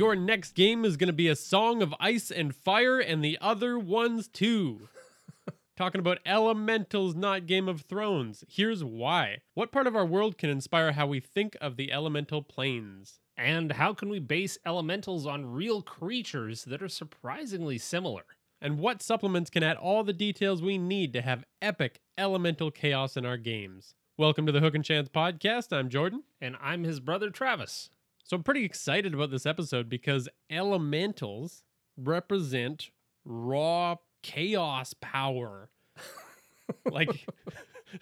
Your next game is going to be a song of ice and fire, and the other ones too. Talking about elementals, not Game of Thrones. Here's why. What part of our world can inspire how we think of the elemental planes? And how can we base elementals on real creatures that are surprisingly similar? And what supplements can add all the details we need to have epic elemental chaos in our games? Welcome to the Hook and Chance podcast. I'm Jordan. And I'm his brother Travis. So I'm pretty excited about this episode because elementals represent raw chaos power. like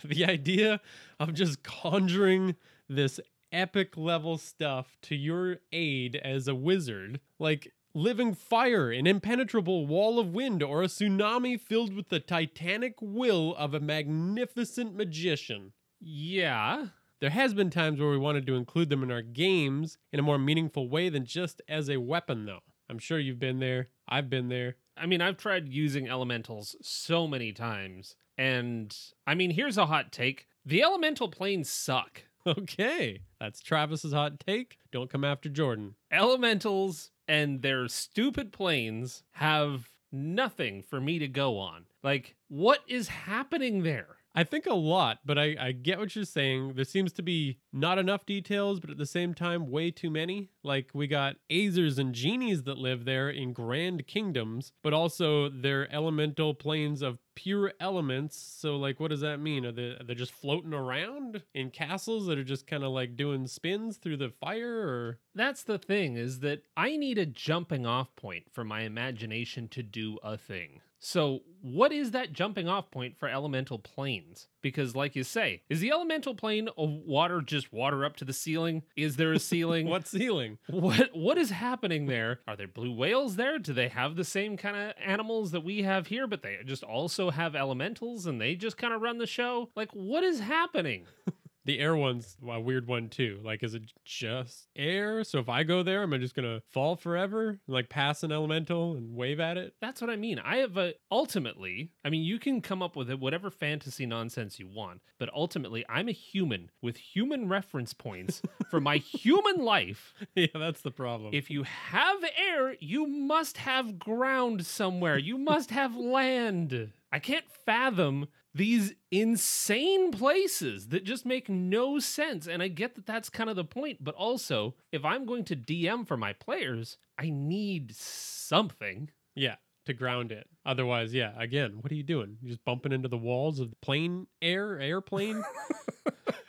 the idea of just conjuring this epic level stuff to your aid as a wizard, like living fire, an impenetrable wall of wind, or a tsunami filled with the titanic will of a magnificent magician. Yeah. There has been times where we wanted to include them in our games in a more meaningful way than just as a weapon, though. I'm sure you've been there. I've been there. I mean, I've tried using elementals so many times. And I mean, here's a hot take the elemental planes suck. Okay, that's Travis's hot take. Don't come after Jordan. Elementals and their stupid planes have nothing for me to go on. Like, what is happening there? I think a lot, but I, I get what you're saying. There seems to be not enough details, but at the same time, way too many. Like, we got Azers and genies that live there in grand kingdoms, but also they're elemental planes of pure elements. So, like, what does that mean? Are they, are they just floating around in castles that are just kind of like doing spins through the fire? Or That's the thing, is that I need a jumping off point for my imagination to do a thing. So, what is that jumping off point for elemental planes? Because, like you say, is the elemental plane of water just water up to the ceiling? Is there a ceiling? what ceiling? What what is happening there? Are there blue whales there? Do they have the same kind of animals that we have here, but they just also have elementals and they just kind of run the show? Like, what is happening? The air one's a weird one too. Like, is it just air? So if I go there, am I just gonna fall forever? Like pass an elemental and wave at it? That's what I mean. I have a ultimately, I mean, you can come up with whatever fantasy nonsense you want, but ultimately, I'm a human with human reference points for my human life. yeah, that's the problem. If you have air, you must have ground somewhere. You must have land. I can't fathom these insane places that just make no sense. And I get that that's kind of the point. But also, if I'm going to DM for my players, I need something. yeah, to ground it. Otherwise, yeah, again, what are you doing? You're just bumping into the walls of the plane air airplane?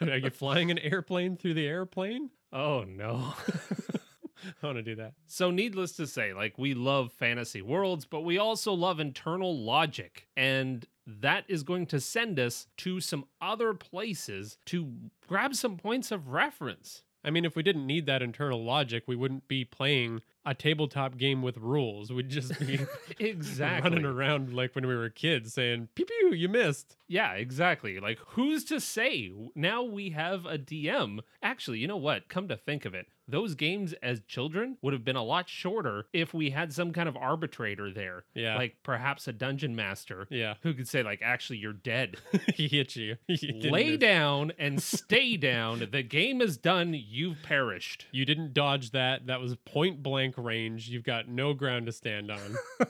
are you flying an airplane through the airplane? Oh, no. I want to do that. So, needless to say, like, we love fantasy worlds, but we also love internal logic. And that is going to send us to some other places to grab some points of reference. I mean, if we didn't need that internal logic, we wouldn't be playing a tabletop game with rules. We'd just be Exactly. running around like when we were kids saying, pew pew, you missed. Yeah, exactly. Like, who's to say? Now we have a DM. Actually, you know what? Come to think of it, those games as children would have been a lot shorter if we had some kind of arbitrator there. Yeah. Like perhaps a dungeon master Yeah. who could say, like, actually, you're dead. he hit you. Lay down and stay down. The game is done. You've perished. You didn't dodge that. That was point blank range. You've got no ground to stand on.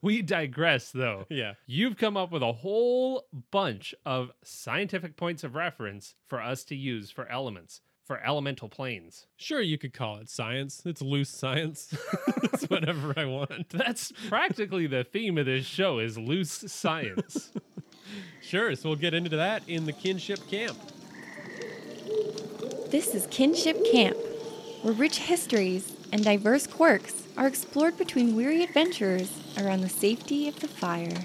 We digress, though. yeah. You've come up with a whole bunch of scientific points of reference for us to use for elements, for elemental planes. Sure, you could call it science. It's loose science. it's whatever I want. That's practically the theme of this show is loose science. Sure, so we'll get into that in the kinship camp. This is Kinship Camp, where rich histories and diverse quirks are explored between weary adventurers around the safety of the fire.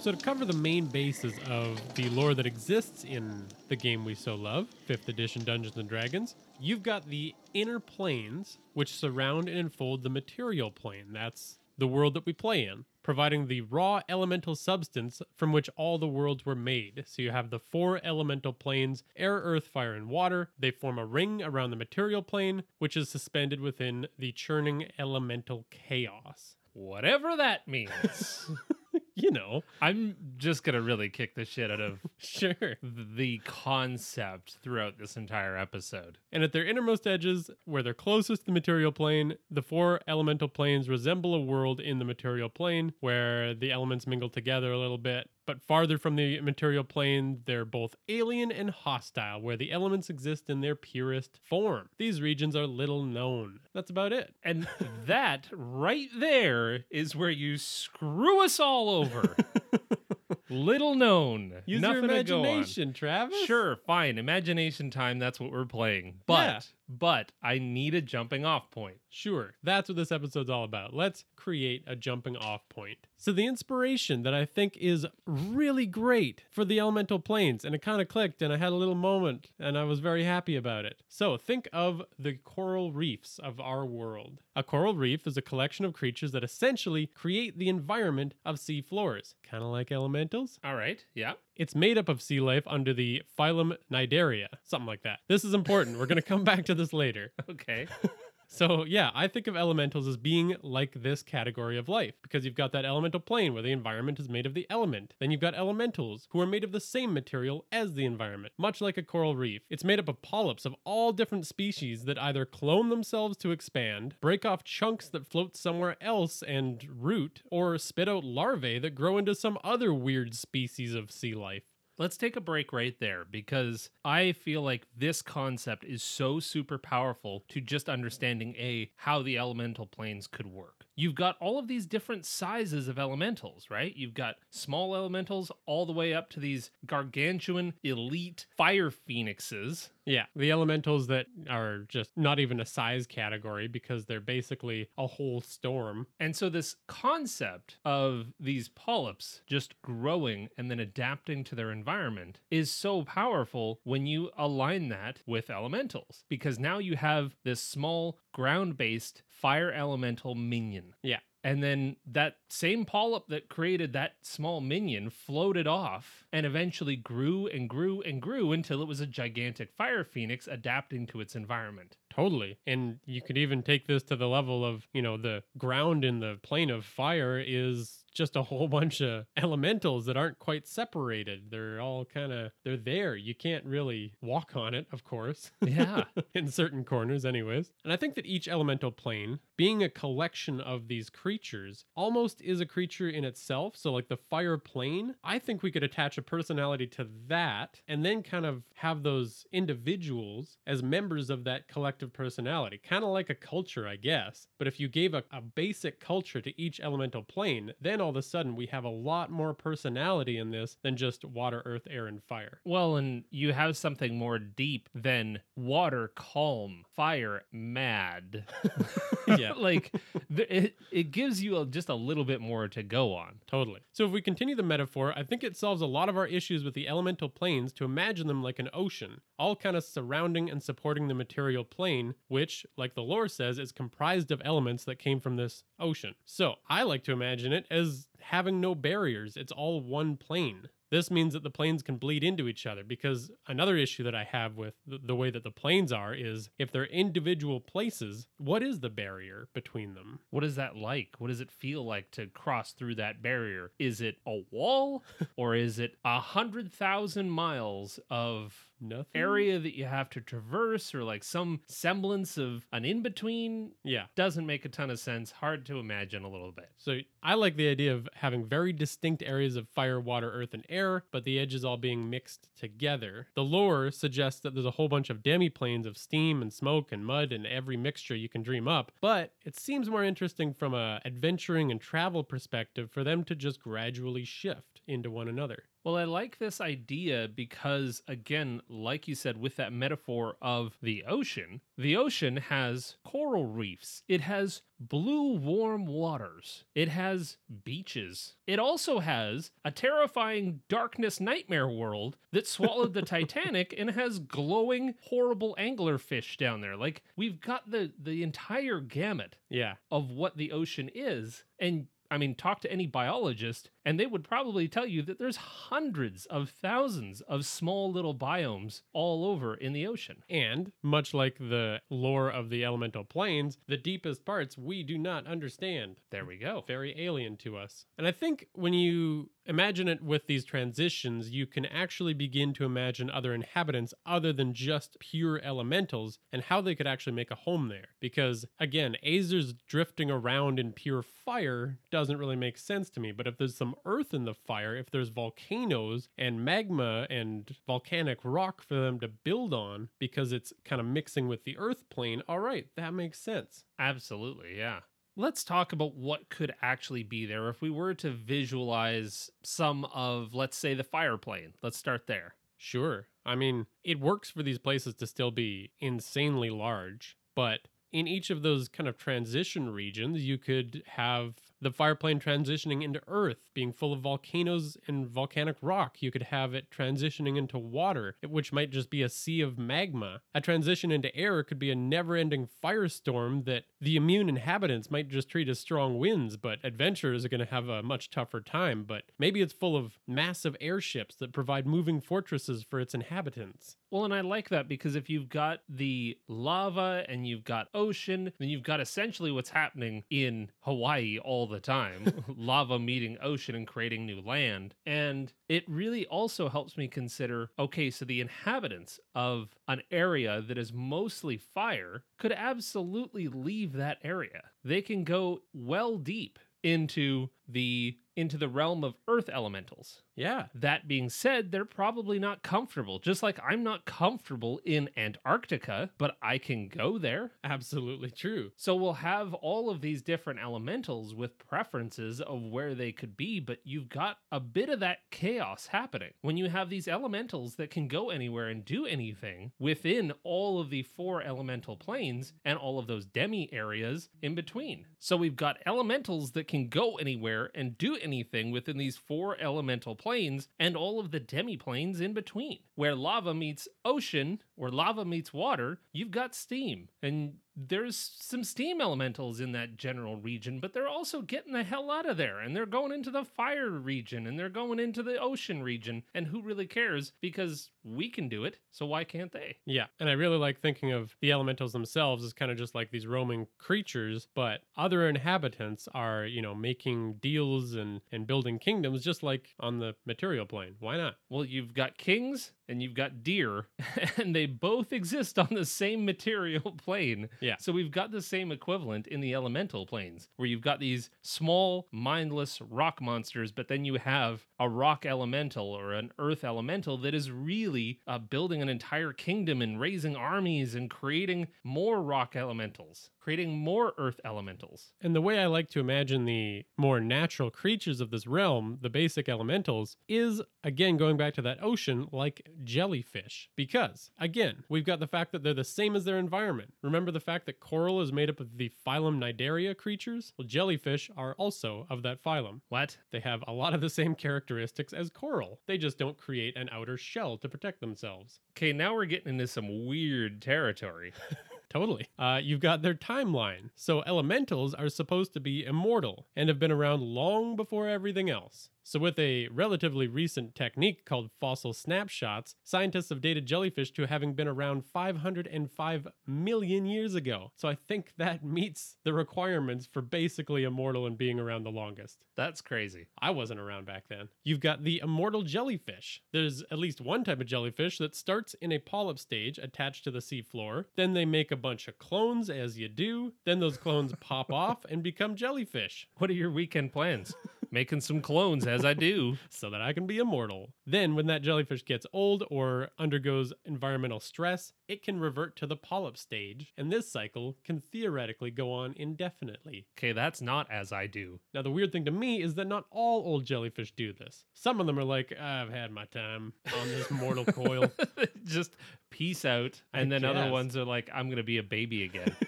So, to cover the main bases of the lore that exists in the game we so love, 5th edition Dungeons and Dragons, you've got the inner planes, which surround and enfold the material plane. That's the world that we play in, providing the raw elemental substance from which all the worlds were made. So you have the four elemental planes air, earth, fire, and water. They form a ring around the material plane, which is suspended within the churning elemental chaos. Whatever that means. You know, I'm just to really kick the shit out of sure. the concept throughout this entire episode. And at their innermost edges, where they're closest to the material plane, the four elemental planes resemble a world in the material plane where the elements mingle together a little bit. But farther from the material plane, they're both alien and hostile, where the elements exist in their purest form. These regions are little known. That's about it. And that right there is where you screw us all over. Little known. Use Nothing your to go on. imagination, Travis. Sure, fine. Imagination time, that's what we're playing. But. But I need a jumping off point. Sure, that's what this episode's all about. Let's create a jumping off point. So, the inspiration that I think is really great for the elemental planes, and it kind of clicked, and I had a little moment, and I was very happy about it. So, think of the coral reefs of our world. A coral reef is a collection of creatures that essentially create the environment of sea floors, kind of like elementals. All right. Yeah. It's made up of sea life under the phylum Cnidaria, something like that. This is important. We're going to come back to this later. Okay. So, yeah, I think of elementals as being like this category of life because you've got that elemental plane where the environment is made of the element. Then you've got elementals who are made of the same material as the environment, much like a coral reef. It's made up of polyps of all different species that either clone themselves to expand, break off chunks that float somewhere else and root, or spit out larvae that grow into some other weird species of sea life. Let's take a break right there because I feel like this concept is so super powerful to just understanding A, how the elemental planes could work. You've got all of these different sizes of elementals, right? You've got small elementals all the way up to these gargantuan elite fire phoenixes. Yeah, the elementals that are just not even a size category because they're basically a whole storm. And so, this concept of these polyps just growing and then adapting to their environment is so powerful when you align that with elementals, because now you have this small ground based fire elemental minion. Yeah. And then that same polyp that created that small minion floated off and eventually grew and grew and grew until it was a gigantic fire phoenix adapting to its environment. Totally. And you could even take this to the level of, you know, the ground in the plane of fire is just a whole bunch of elementals that aren't quite separated. They're all kind of they're there. You can't really walk on it, of course. Yeah. in certain corners anyways. And I think that each elemental plane, being a collection of these creatures, almost is a creature in itself. So like the fire plane, I think we could attach a personality to that and then kind of have those individuals as members of that collective personality. Kind of like a culture, I guess. But if you gave a, a basic culture to each elemental plane, then all of a sudden we have a lot more personality in this than just water, earth, air, and fire. Well, and you have something more deep than water calm, fire mad. Yeah. like it, it gives you a, just a little bit more to go on. Totally. So if we continue the metaphor, I think it solves a lot of our issues with the elemental planes to imagine them like an ocean, all kind of surrounding and supporting the material plane, which, like the lore says, is comprised of elements that came from this ocean. So I like to imagine it as having no barriers. It's all one plane. This means that the planes can bleed into each other because another issue that I have with the, the way that the planes are is if they're individual places, what is the barrier between them? What is that like? What does it feel like to cross through that barrier? Is it a wall or is it a hundred thousand miles of Nothing. area that you have to traverse or like some semblance of an in between? Yeah. Doesn't make a ton of sense. Hard to imagine a little bit. So I like the idea of having very distinct areas of fire, water, earth, and air, but the edges all being mixed together. The lore suggests that there's a whole bunch of demi-planes of steam and smoke and mud and every mixture you can dream up, but it seems more interesting from a adventuring and travel perspective for them to just gradually shift into one another. Well, I like this idea because, again, like you said, with that metaphor of the ocean, the ocean has coral reefs. It has blue, warm waters. It has beaches. It also has a terrifying darkness nightmare world that swallowed the Titanic and has glowing, horrible anglerfish down there. Like, we've got the, the entire gamut Yeah. of what the ocean is. And I mean, talk to any biologist, and they would probably tell you that there's hundreds of thousands of small little biomes all over in the ocean. And much like the lore of the elemental planes, the deepest parts we do not understand. There we go. Very alien to us. And I think when you imagine it with these transitions, you can actually begin to imagine other inhabitants other than just pure elementals and how they could actually make a home there. Because again, Azer's drifting around in pure fire doesn't really make sense to me. But if there's some earth in the fire, if there's volcanoes and magma and volcanic rock for them to build on because it's kind of mixing with the earth plane, all right, that makes sense. Absolutely, yeah. Let's talk about what could actually be there if we were to visualize some of, let's say, the fire plane. Let's start there. Sure. I mean, it works for these places to still be insanely large, but in each of those kind of transition regions, you could have the fire plane transitioning into Earth, being full of volcanoes and volcanic rock. You could have it transitioning into water, which might just be a sea of magma. A transition into air could be a never ending firestorm that the immune inhabitants might just treat as strong winds, but adventurers are going to have a much tougher time. But maybe it's full of massive airships that provide moving fortresses for its inhabitants. Well, and I like that because if you've got the lava and you've got ocean, then you've got essentially what's happening in Hawaii all the time lava meeting ocean and creating new land. And it really also helps me consider okay, so the inhabitants of an area that is mostly fire could absolutely leave that area. They can go well deep into the into the realm of earth elementals. Yeah. That being said, they're probably not comfortable. Just like I'm not comfortable in Antarctica, but I can go there. Absolutely true. So we'll have all of these different elementals with preferences of where they could be, but you've got a bit of that chaos happening when you have these elementals that can go anywhere and do anything within all of the four elemental planes and all of those demi areas in between. So we've got elementals that can go anywhere and do anything within these four elemental planes and all of the demi planes in between. Where lava meets ocean or lava meets water, you've got steam. And there's some steam elementals in that general region, but they're also getting the hell out of there and they're going into the fire region and they're going into the ocean region. And who really cares? Because we can do it, so why can't they? Yeah, and I really like thinking of the elementals themselves as kind of just like these roaming creatures, but other inhabitants are, you know, making deals and and building kingdoms just like on the material plane. Why not? Well, you've got kings and you've got deer, and they both exist on the same material plane. Yeah. So we've got the same equivalent in the elemental planes, where you've got these small, mindless rock monsters, but then you have a rock elemental or an earth elemental that is really uh, building an entire kingdom and raising armies and creating more rock elementals, creating more earth elementals. And the way I like to imagine the more natural creatures of this realm, the basic elementals, is again going back to that ocean like jellyfish. Because, again, we've got the fact that they're the same as their environment. Remember the fact that coral is made up of the phylum Cnidaria creatures? Well, jellyfish are also of that phylum. What? They have a lot of the same characteristics as coral. They just don't create an outer shell to protect themselves. Okay, now we're getting into some weird territory. Totally. Uh, you've got their timeline. So elementals are supposed to be immortal and have been around long before everything else. So, with a relatively recent technique called fossil snapshots, scientists have dated jellyfish to having been around 505 million years ago. So, I think that meets the requirements for basically immortal and being around the longest. That's crazy. I wasn't around back then. You've got the immortal jellyfish. There's at least one type of jellyfish that starts in a polyp stage attached to the seafloor. Then they make a bunch of clones, as you do. Then those clones pop off and become jellyfish. What are your weekend plans? Making some clones as I do. so that I can be immortal. Then, when that jellyfish gets old or undergoes environmental stress, it can revert to the polyp stage, and this cycle can theoretically go on indefinitely. Okay, that's not as I do. Now, the weird thing to me is that not all old jellyfish do this. Some of them are like, I've had my time on this mortal coil. Just peace out. I And then other guess. ones are like, I'm going to be a baby again.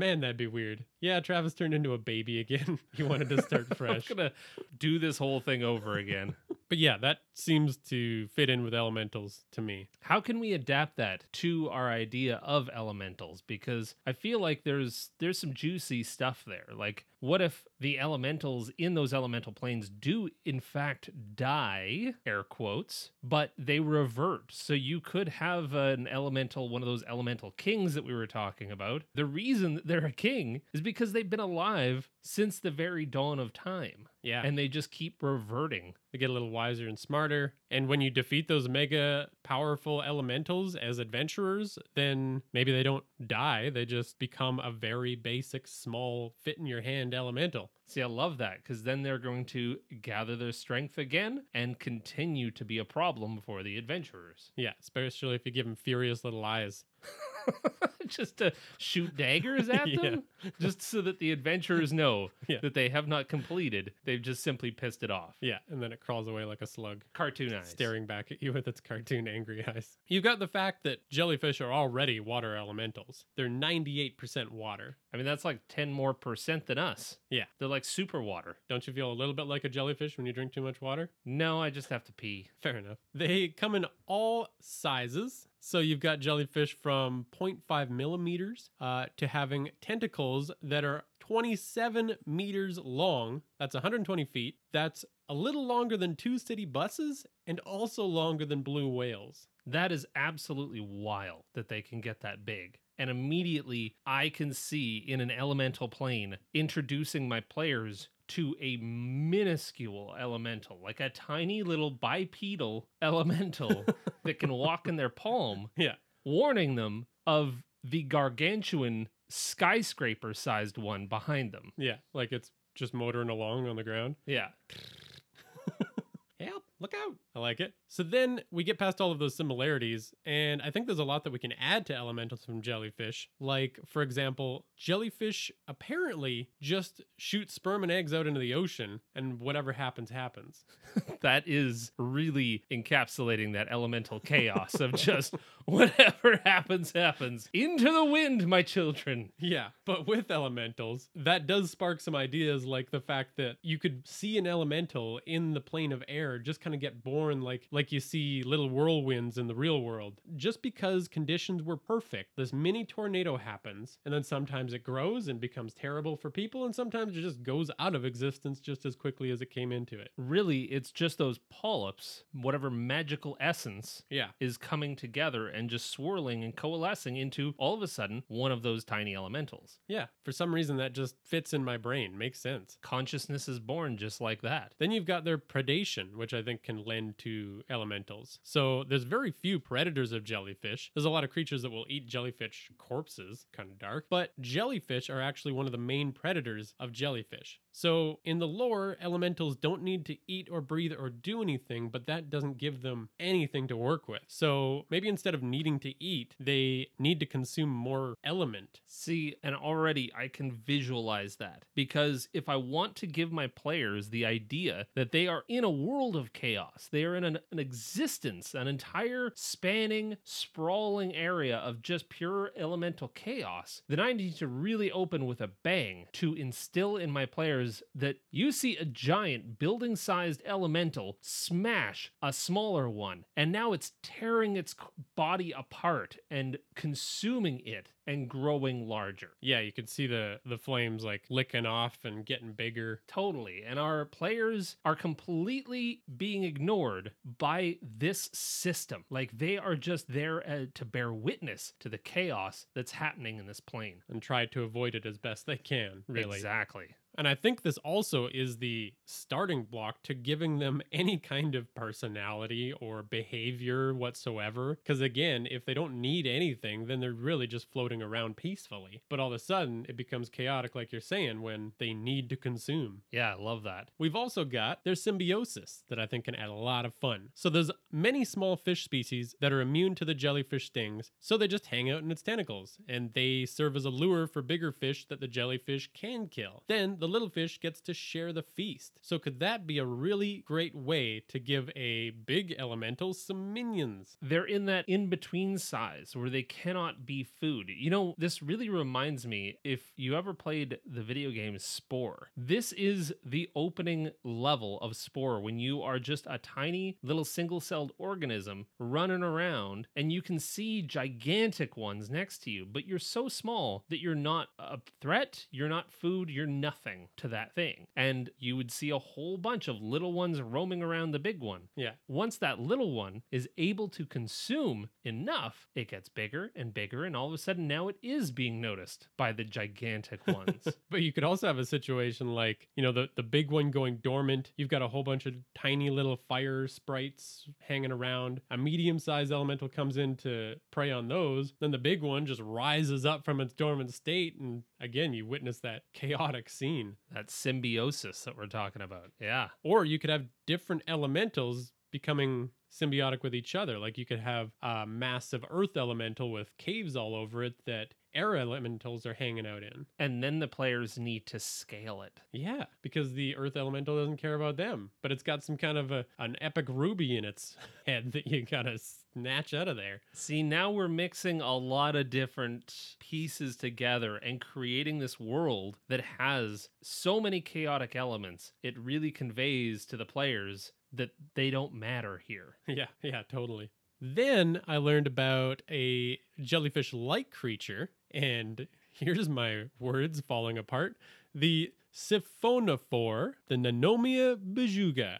Man, that'd be weird. Yeah, Travis turned into a baby again. he wanted to start fresh. I'm to do this whole thing over again. But yeah, that seems to fit in with elementals to me. How can we adapt that to our idea of elementals? Because I feel like there's there's some juicy stuff there. Like, what if the elementals in those elemental planes do in fact die, air quotes, but they revert? So you could have an elemental, one of those elemental kings that we were talking about. The reason that they're a king is because they've been alive since the very dawn of time. Yeah. And they just keep reverting. They get a little wiser and smarter. And when you defeat those mega powerful elementals as adventurers, then maybe they don't die. They just become a very basic, small, fit in your hand elemental. See, I love that because then they're going to gather their strength again and continue to be a problem for the adventurers. Yeah, especially if you give them furious little eyes. just to shoot daggers at Yeah. them, just so that the adventurers know Yeah. that they have not completed. They've just simply pissed it off. Yeah, and then it crawls away like a slug. Cartoon eyes. Staring back at you with its cartoon angry eyes. You've got the fact that jellyfish are already water elementals. They're 98% water. I mean, that's like 10 more percent than us. Yeah. They're like super water. Don't you feel a little bit like a jellyfish when you drink too much water? No, I just have to pee. Fair enough. They come in all sizes. So you've got jellyfish from 0.5 millimeters uh, to having tentacles that are 27 meters long. That's 120 feet. That's a little longer than two city buses and also longer than blue whales. That is absolutely wild that they can get that big. And immediately I can see in an elemental plane introducing my players to a minuscule elemental, like a tiny little bipedal elemental that can walk in their palm, Yeah. warning them of the gargantuan skyscraper sized one behind them. Yeah. Like it's just motoring along on the ground. Yeah. Help, look out. I like it. So then we get past all of those similarities, and I think there's a lot that we can add to elementals from jellyfish. Like, for example, jellyfish apparently just shoot sperm and eggs out into the ocean, and whatever happens, happens. That is really encapsulating that elemental chaos of just whatever happens, happens. Into the wind, my children. Yeah, but with elementals, that does spark some ideas like the fact that you could see an elemental in the plane of air just kind of get born like like you see little whirlwinds in the real world. Just because conditions were perfect, this mini tornado happens, and then sometimes it grows and becomes terrible for people, and sometimes it just goes out of existence just as quickly as it came into it. Really, it's just those polyps, whatever magical essence Yeah. is coming together and just swirling and coalescing into all of a sudden one of those tiny elementals. Yeah. For some reason that just fits in my brain. Makes sense. Consciousness is born just like that. Then you've got their predation, which I think can lend to elementals. So there's very few predators of jellyfish. There's a lot of creatures that will eat jellyfish corpses, kind of dark, but jellyfish are actually one of the main predators of jellyfish. So in the lore, elementals don't need to eat or breathe or do anything, but that doesn't give them anything to work with. So maybe instead of needing to eat, they need to consume more element. See, and already I can visualize that because if I want to give my players the idea that they are in a world of chaos, they are in an, an existence, an entire spanning, sprawling area of just pure elemental chaos, then I need to really open with a bang to instill in my players that you see a giant building sized elemental smash a smaller one, and now it's tearing its body apart and consuming it and growing larger. Yeah, you can see the the flames like licking off and getting bigger. Totally. And our players are completely being ignored by this system. Like they are just there uh, to bear witness to the chaos that's happening in this plane. and try to avoid it as best they can, really. Exactly. And I think this also is the starting block to giving them any kind of personality or behavior whatsoever. Because again, if they don't need anything, then they're really just floating around peacefully. But all of a sudden, it becomes chaotic, like you're saying, when they need to consume. Yeah, I love that. We've also got their symbiosis that I think can add a lot of fun. So there's many small fish species that are immune to the jellyfish stings, so they just hang out in its tentacles, and they serve as a lure for bigger fish that the jellyfish can kill. Then the little fish gets to share the feast. So could that be a really great way to give a big elemental some minions? They're in that in between size where they cannot be food. You know, this really reminds me if you ever played the video game Spore, this is the opening level of Spore when you are just a tiny little single celled organism running around and you can see gigantic ones next to you, but you're so small that you're not a threat, you're not food, you're nothing to that thing. And you would see a whole bunch of little ones roaming around the big one. Yeah. Once that little one is able to consume enough, it gets bigger and bigger, and all of a sudden now it is being noticed by the gigantic ones. But you could also have a situation like, you know, the, the big one going dormant. You've got a whole bunch of tiny little fire sprites hanging around. A medium sized elemental comes in to prey on those. Then the big one just rises up from its dormant state. And again, you witness that chaotic scene. That symbiosis that we're talking about. Yeah. Or you could have different elementals becoming symbiotic with each other. Like you could have a massive earth elemental with caves all over it that air elementals are hanging out in. And then the players need to scale it. Yeah, because the earth elemental doesn't care about them, but it's got some kind of a, an epic ruby in its head that you gotta snatch out of there. See, now we're mixing a lot of different pieces together and creating this world that has so many chaotic elements. It really conveys to the players that they don't matter here. Yeah, yeah, totally. Then I learned about a jellyfish like creature, and here's my words falling apart the siphonophore, the Nanomia bijuga.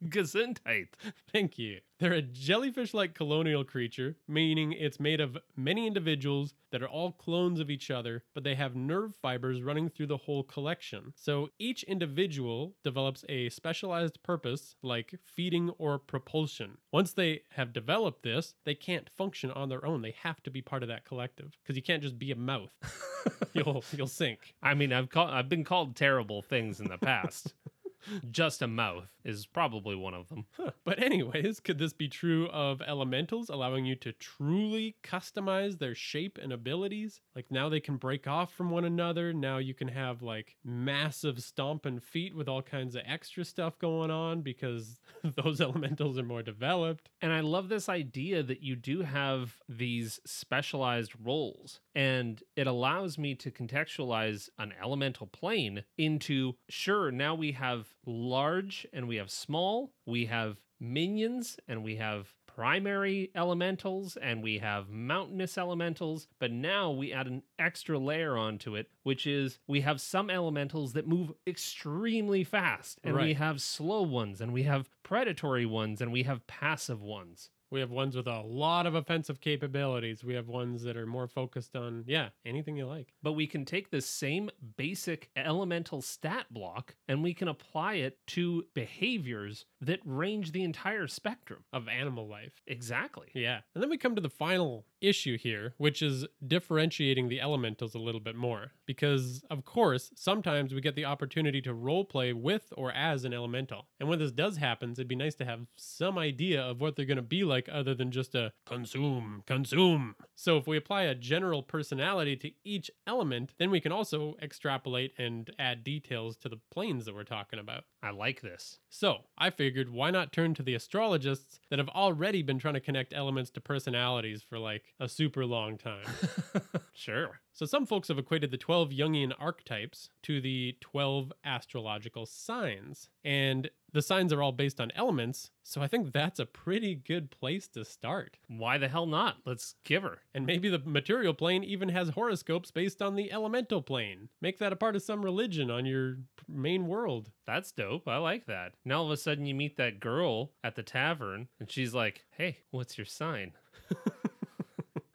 Gesundheit. Thank you. They're a jellyfish like colonial creature, meaning it's made of many individuals that are all clones of each other, but they have nerve fibers running through the whole collection. So each individual develops a specialized purpose, like feeding or propulsion. Once they have developed this, they can't function on their own. They have to be part of that collective because you can't just be a mouth. you'll you'll sink. I mean, I've called I've been called terrible things in the past. Just a mouth is probably one of them. Huh. But, anyways, could this be true of elementals, allowing you to truly customize their shape and abilities? Like now they can break off from one another. Now you can have like massive stomping feet with all kinds of extra stuff going on because those elementals are more developed. And I love this idea that you do have these specialized roles. And it allows me to contextualize an elemental plane into sure, now we have large and we have small, we have minions and we have primary elementals and we have mountainous elementals, but now we add an extra layer onto it, which is we have some elementals that move extremely fast, and we have slow ones, and we have predatory ones, and we have passive ones. We have ones with a lot of offensive capabilities. We have ones that are more focused on, yeah, anything you like. But we can take the same basic elemental stat block and we can apply it to behaviors that range the entire spectrum. Of animal life. Exactly. Yeah. And then we come to the final issue here, which is differentiating the elementals a little bit more. Because, of course, sometimes we get the opportunity to role play with or as an elemental. And when this does happen, it'd be nice to have some idea of what they're going to be like other than just a consume, consume. So if we apply a general personality to each element, then we can also extrapolate and add details to the planes that we're talking about. I like this. So I figured, why not turn to the astrologists that have already been trying to connect elements to personalities for like a super long time? Sure. so some folks have equated the 12 Jungian archetypes to the 12 astrological signs. And the signs are all based on elements, so I think that's a pretty good place to start. Why the hell not? Let's give her. And maybe the material plane even has horoscopes based on the elemental plane. Make that a part of some religion on your main world. That's dope. I like that. Now all of a sudden you meet that girl at the tavern and she's like, hey, what's your sign?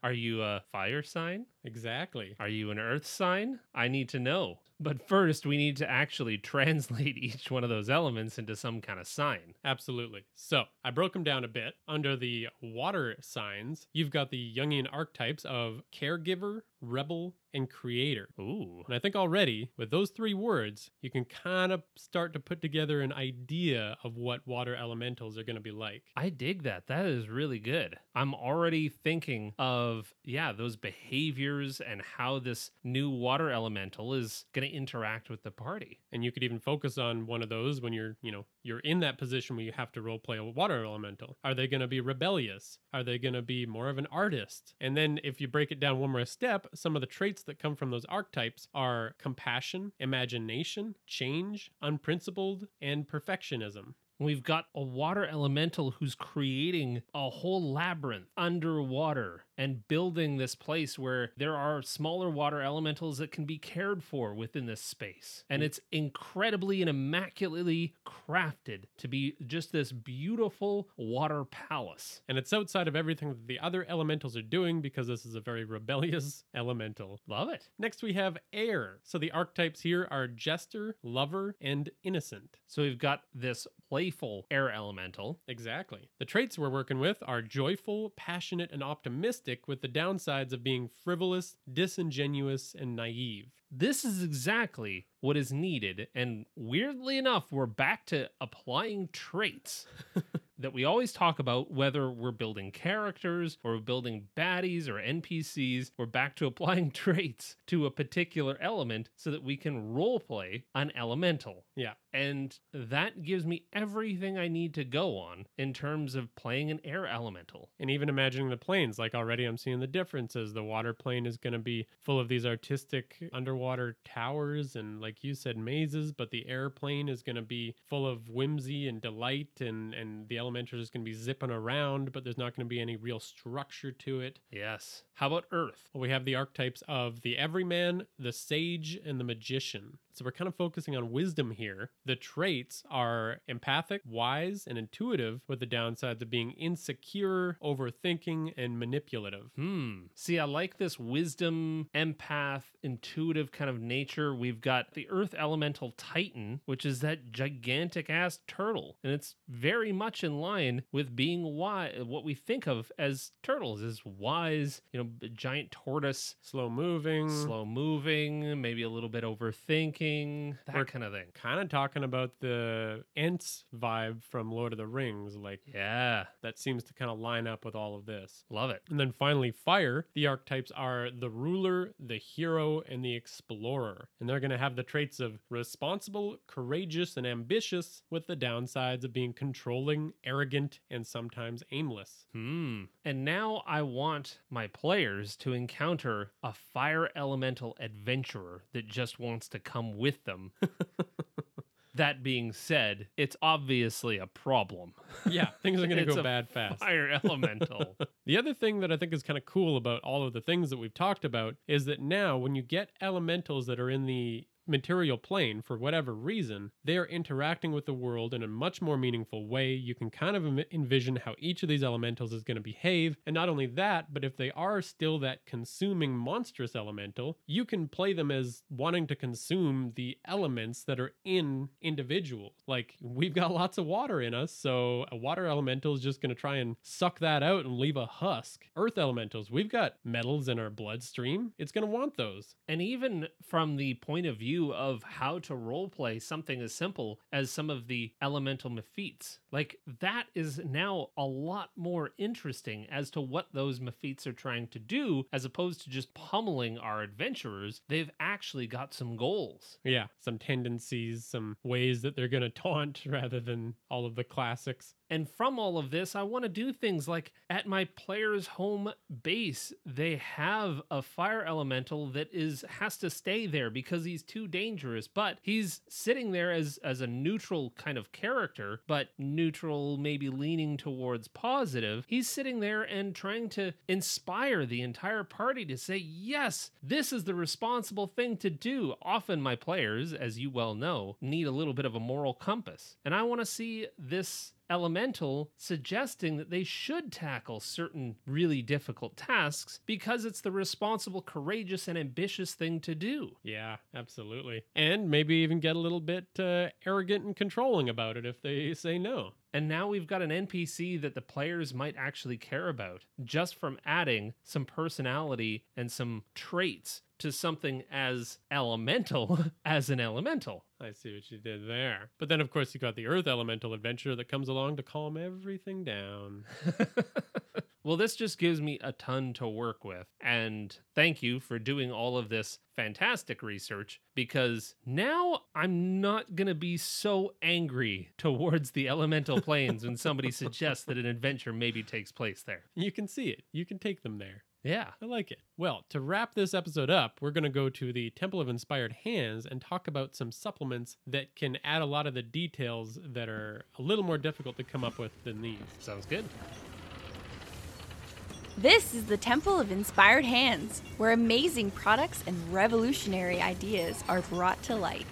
Are you a fire sign? Exactly. Are you an earth sign? I need to know. But first, we need to actually translate each one of those elements into some kind of sign. Absolutely. So I broke them down a bit. Under the water signs, you've got the Jungian archetypes of caregiver, rebel, and creator. Ooh. And I think already with those three words, you can kind of start to put together an idea of what water elementals are going to be like. I dig that. That is really good. I'm already thinking of, yeah, those and how this new water elemental is going to interact with the party. And you could even focus on one of those when you're, you know, you're in that position where you have to role play a water elemental. Are they going to be rebellious? Are they going to be more of an artist? And then if you break it down one more step, some of the traits that come from those archetypes are compassion, imagination, change, unprincipled, and perfectionism. We've got a water elemental who's creating a whole labyrinth underwater and building this place where there are smaller water elementals that can be cared for within this space. And mm. it's incredibly and immaculately crafted to be just this beautiful water palace. And it's outside of everything that the other elementals are doing because this is a very rebellious elemental. Love it. Next, we have air. So the archetypes here are jester, lover, and innocent. So we've got this playful air elemental. Exactly. The traits we're working with are joyful, passionate, and optimistic, with the downsides of being frivolous, disingenuous, and naive. This is exactly what is needed. And weirdly enough, we're back to applying traits that we always talk about, whether we're building characters or building baddies or NPCs. We're back to applying traits to a particular element so that we can roleplay an elemental. Yeah. And that gives me everything I need to go on in terms of playing an air elemental. And even imagining the planes, like already I'm seeing the differences. The water plane is going to be full of these artistic underwater towers and, like you said, mazes, but the airplane is going to be full of whimsy and delight, and, and the elemental is going to be zipping around, but there's not going to be any real structure to it. Yes. How about Earth? Well, we have the archetypes of the everyman, the sage, and the magician. So we're kind of focusing on wisdom here. The traits are empathic, wise, and intuitive, with the downsides of being insecure, overthinking, and manipulative. Hmm. See, I like this wisdom, empath, intuitive kind of nature. We've got the Earth Elemental Titan, which is that gigantic ass turtle. And it's very much in line with being wise, what we think of as turtles is wise, you know, giant tortoise, Slow moving. slow moving, maybe a little bit overthinking, that We're- kind of thing. Kind of talking about the Ents vibe from Lord of the Rings. Like, Yeah. that seems to kind of line up with all of this. Love it. And then finally, fire. The archetypes are the ruler, the hero, and the explorer. And they're going to have the traits of responsible, courageous, and ambitious, with the downsides of being controlling, arrogant, and sometimes aimless. Hmm. And now I want my players to encounter a fire elemental adventurer that just wants to come with them. that being said, it's obviously a problem. Yeah, things are going to go bad fast. Fire elemental. The other thing that I think is kind of cool about all of the things that we've talked about is that now when you get elementals that are in the material plane for whatever reason, they are interacting with the world in a much more meaningful way. You can kind of envision how each of these elementals is going to behave. And not only that, but if they are still that consuming monstrous elemental, you can play them as wanting to consume the elements that are in individuals. Like we've got lots of water in us, so a water elemental is just going to try and suck that out and leave a husk. Earth elementals, we've got metals in our bloodstream. It's going to want those. and even from the point of view of how to roleplay something as simple as some of the elemental mephites, like that is now a lot more interesting as to what those mephites are trying to do, as opposed to just pummeling our adventurers. They've actually got some goals. Yeah, some tendencies, some ways that they're going to taunt rather than all of the classics. And from all of this, I want to do things like at my player's home base, they have a fire elemental that is has to stay there because he's too dangerous. But he's sitting there as as a neutral kind of character, but neutral, maybe leaning towards positive. He's sitting there and trying to inspire the entire party to say, yes, this is the responsible thing to do. Often my players, as you well know, need a little bit of a moral compass. And I want to see this elemental suggesting that they should tackle certain really difficult tasks because it's the responsible, courageous, and ambitious thing to do. Yeah, absolutely. And maybe even get a little bit uh, arrogant and controlling about it if they say no. And now we've got an NPC that the players might actually care about just from adding some personality and some traits to something as elemental as an elemental. I see what you did there. But then, of course, you got the Earth Elemental adventure that comes along to calm everything down. well, this just gives me a ton to work with. And thank you for doing all of this fantastic research because now I'm not going to be so angry towards the elemental planes when somebody suggests that an adventure maybe takes place there. You can see it, you can take them there. Yeah. I like it. Well, to wrap this episode up, we're going to go to the Temple of Inspired Hands and talk about some supplements that can add a lot of the details that are a little more difficult to come up with than these. Sounds good. This is the Temple of Inspired Hands, where amazing products and revolutionary ideas are brought to light.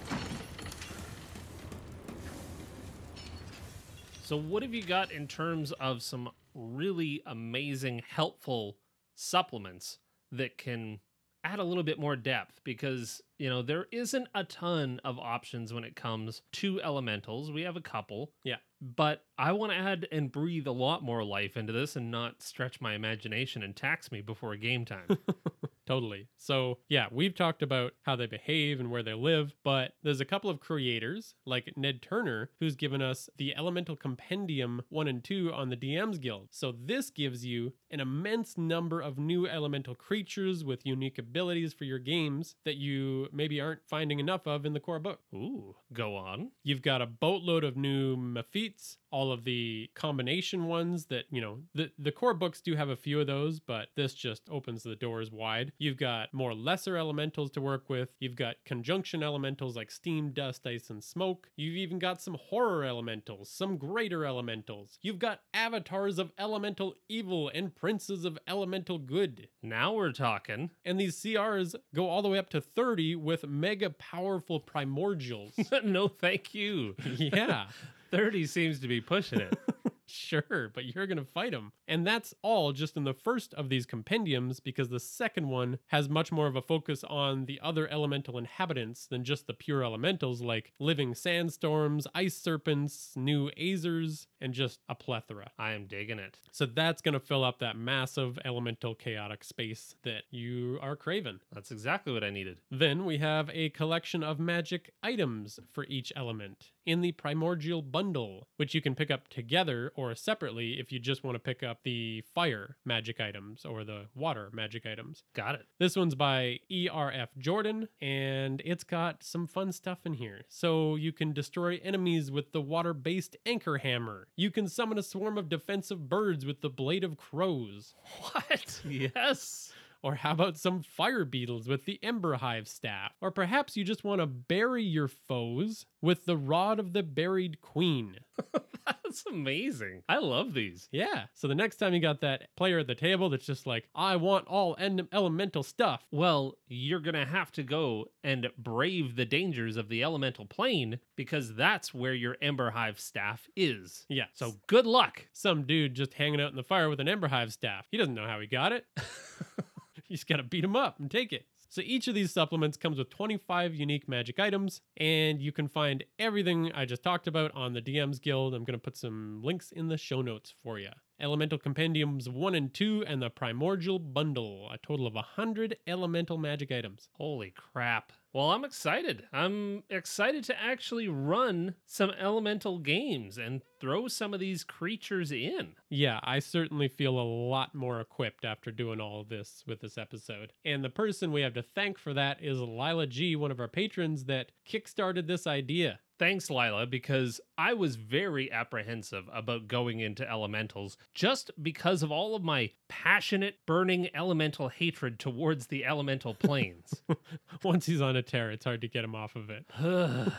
So, what have you got in terms of some really amazing, helpful supplements that can add a little bit more depth because you know there isn't a ton of options when it comes to elementals. We have a couple. Yeah. but i want to add and breathe a lot more life into this and not stretch my imagination and tax me before game time Totally. So, yeah, we've talked about how they behave and where they live, but there's a couple of creators like Ned Turner who's given us the Elemental Compendium 1 and 2 on the DM's Guild. So, this gives you an immense number of new elemental creatures with unique abilities for your games that you maybe aren't finding enough of in the core book. ooh go on You've got a boatload of new Mephits, all of the combination ones that, you know, the, the core books do have a few of those, but this just opens the doors wide. You've got more lesser elementals to work with. You've got conjunction elementals like steam, dust, ice, and smoke. You've even got some horror elementals, some greater elementals. You've got avatars of elemental evil and princes of elemental good. now we're talking And these CRs go all the way up to 30 with mega powerful primordials. no thank you yeah. 30 seems to be pushing it Sure, but you're going to fight him. And that's all just in the first of these compendiums because the second one has much more of a focus on the other elemental inhabitants than just the pure elementals like living sandstorms, ice serpents, new azers, and just a plethora. i am digging it So that's going to fill up that massive elemental chaotic space that you are craving. that's exactly what i needed Then we have a collection of magic items for each element in the primordial bundle, which you can pick up together or separately if you just want to pick up the fire magic items or the water magic items. got it This one's by ERF Jordan, and it's got some fun stuff in here. So you can destroy enemies with the water based anchor hammer. You can summon a swarm of defensive birds with the blade of crows. what yes Or how about some fire beetles with the Ember Hive staff? Or perhaps you just want to bury your foes with the Rod of the Buried Queen. That's amazing. I love these. Yeah. So the next time you got that player at the table that's just like, I want all en- elemental stuff. Well, you're going to have to go and brave the dangers of the elemental plane because that's where your Ember Hive staff is. Yeah. So good luck. some dude just hanging out in the fire with an Ember Hive staff. He doesn't know how he got it. you just got to beat him up and take it. So each of these supplements comes with 25 unique magic items, and you can find everything I just talked about on the DM's Guild. I'm going to put some links in the show notes for you. Elemental Compendiums 1 and 2 and the Primordial Bundle, a total of 100 elemental magic items. Holy crap. Well, I'm excited. I'm excited to actually run some elemental games and throw some of these creatures in. Yeah, I certainly feel a lot more equipped after doing all this with this episode. And the person we have to thank for that is Lila G, one of our patrons that kickstarted this idea. Thanks, Lila, because I was very apprehensive about going into elementals just because of all of my passionate, burning elemental hatred towards the elemental planes. Once he's on a tear, it's hard to get him off of it.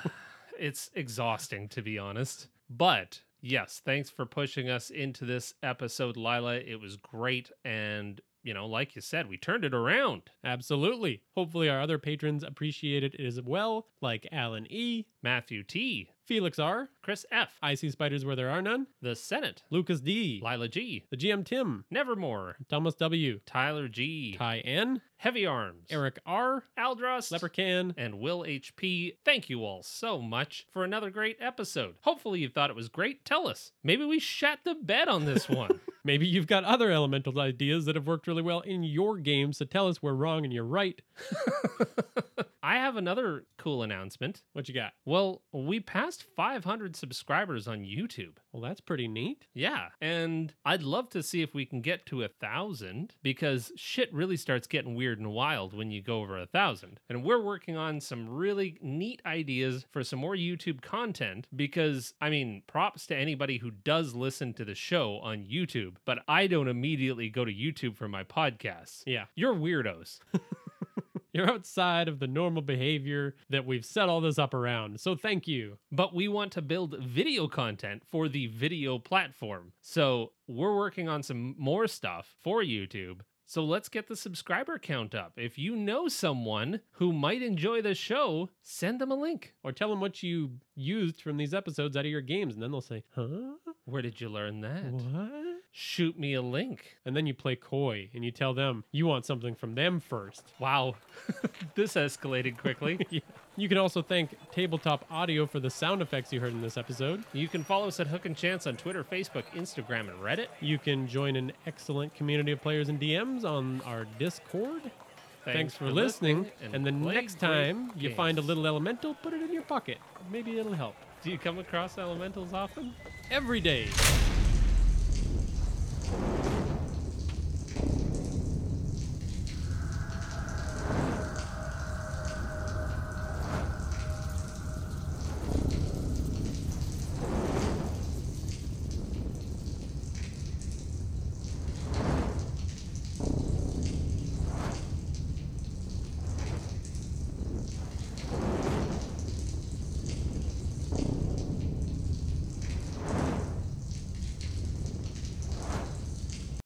it's exhausting, to be honest. But yes, thanks for pushing us into this episode, Lila. It was great. And you know, like you said, we turned it around. Absolutely. Hopefully, our other patrons appreciate it as well, like Alan E., Matthew T, Felix R., Chris F, I See Spiders Where There Are None, The Senate, Lucas D., Lila G, the GM Tim, Nevermore, Thomas W., Tyler G, Ty N., Heavy Arms, Eric R., Aldros, Leprechaun, and Will HP. Thank you all so much for another great episode. Hopefully, you thought it was great. Tell us. Maybe we shat the bed on this one. Maybe you've got other elemental ideas that have worked really well in your games, so tell us we're wrong and you're right. I have another cool announcement. What you got? Well, we passed 500 subscribers on YouTube. Well, that's pretty neat. Yeah, and I'd love to see if we can get to a thousand because shit really starts getting weird and wild when you go over a thousand. And we're working on some really neat ideas for some more YouTube content because, I mean, props to anybody who does listen to the show on YouTube, but I don't immediately go to YouTube for my podcasts. Yeah. You're weirdos. You're outside of the normal behavior that we've set all this up around. So thank you. but we want to build video content for the video platform. So we're working on some more stuff for YouTube. So let's get the subscriber count up. If you know someone who might enjoy the show, send them a link. Or tell them what you used from these episodes out of your games, and then they'll say, huh? Where did you learn that? What? Shoot me a link. And then you play coy and you tell them you want something from them first. Wow, this escalated quickly. You can also thank Tabletop Audio for the sound effects you heard in this episode. you can follow us at Hook and Chance on Twitter, Facebook, Instagram, and Reddit. You can join an excellent community of players and DMs on our Discord. Thanks, for, listening. And, the next time you find a little elemental, put it in your pocket. Maybe it'll help. Do you come across elementals often? Every day.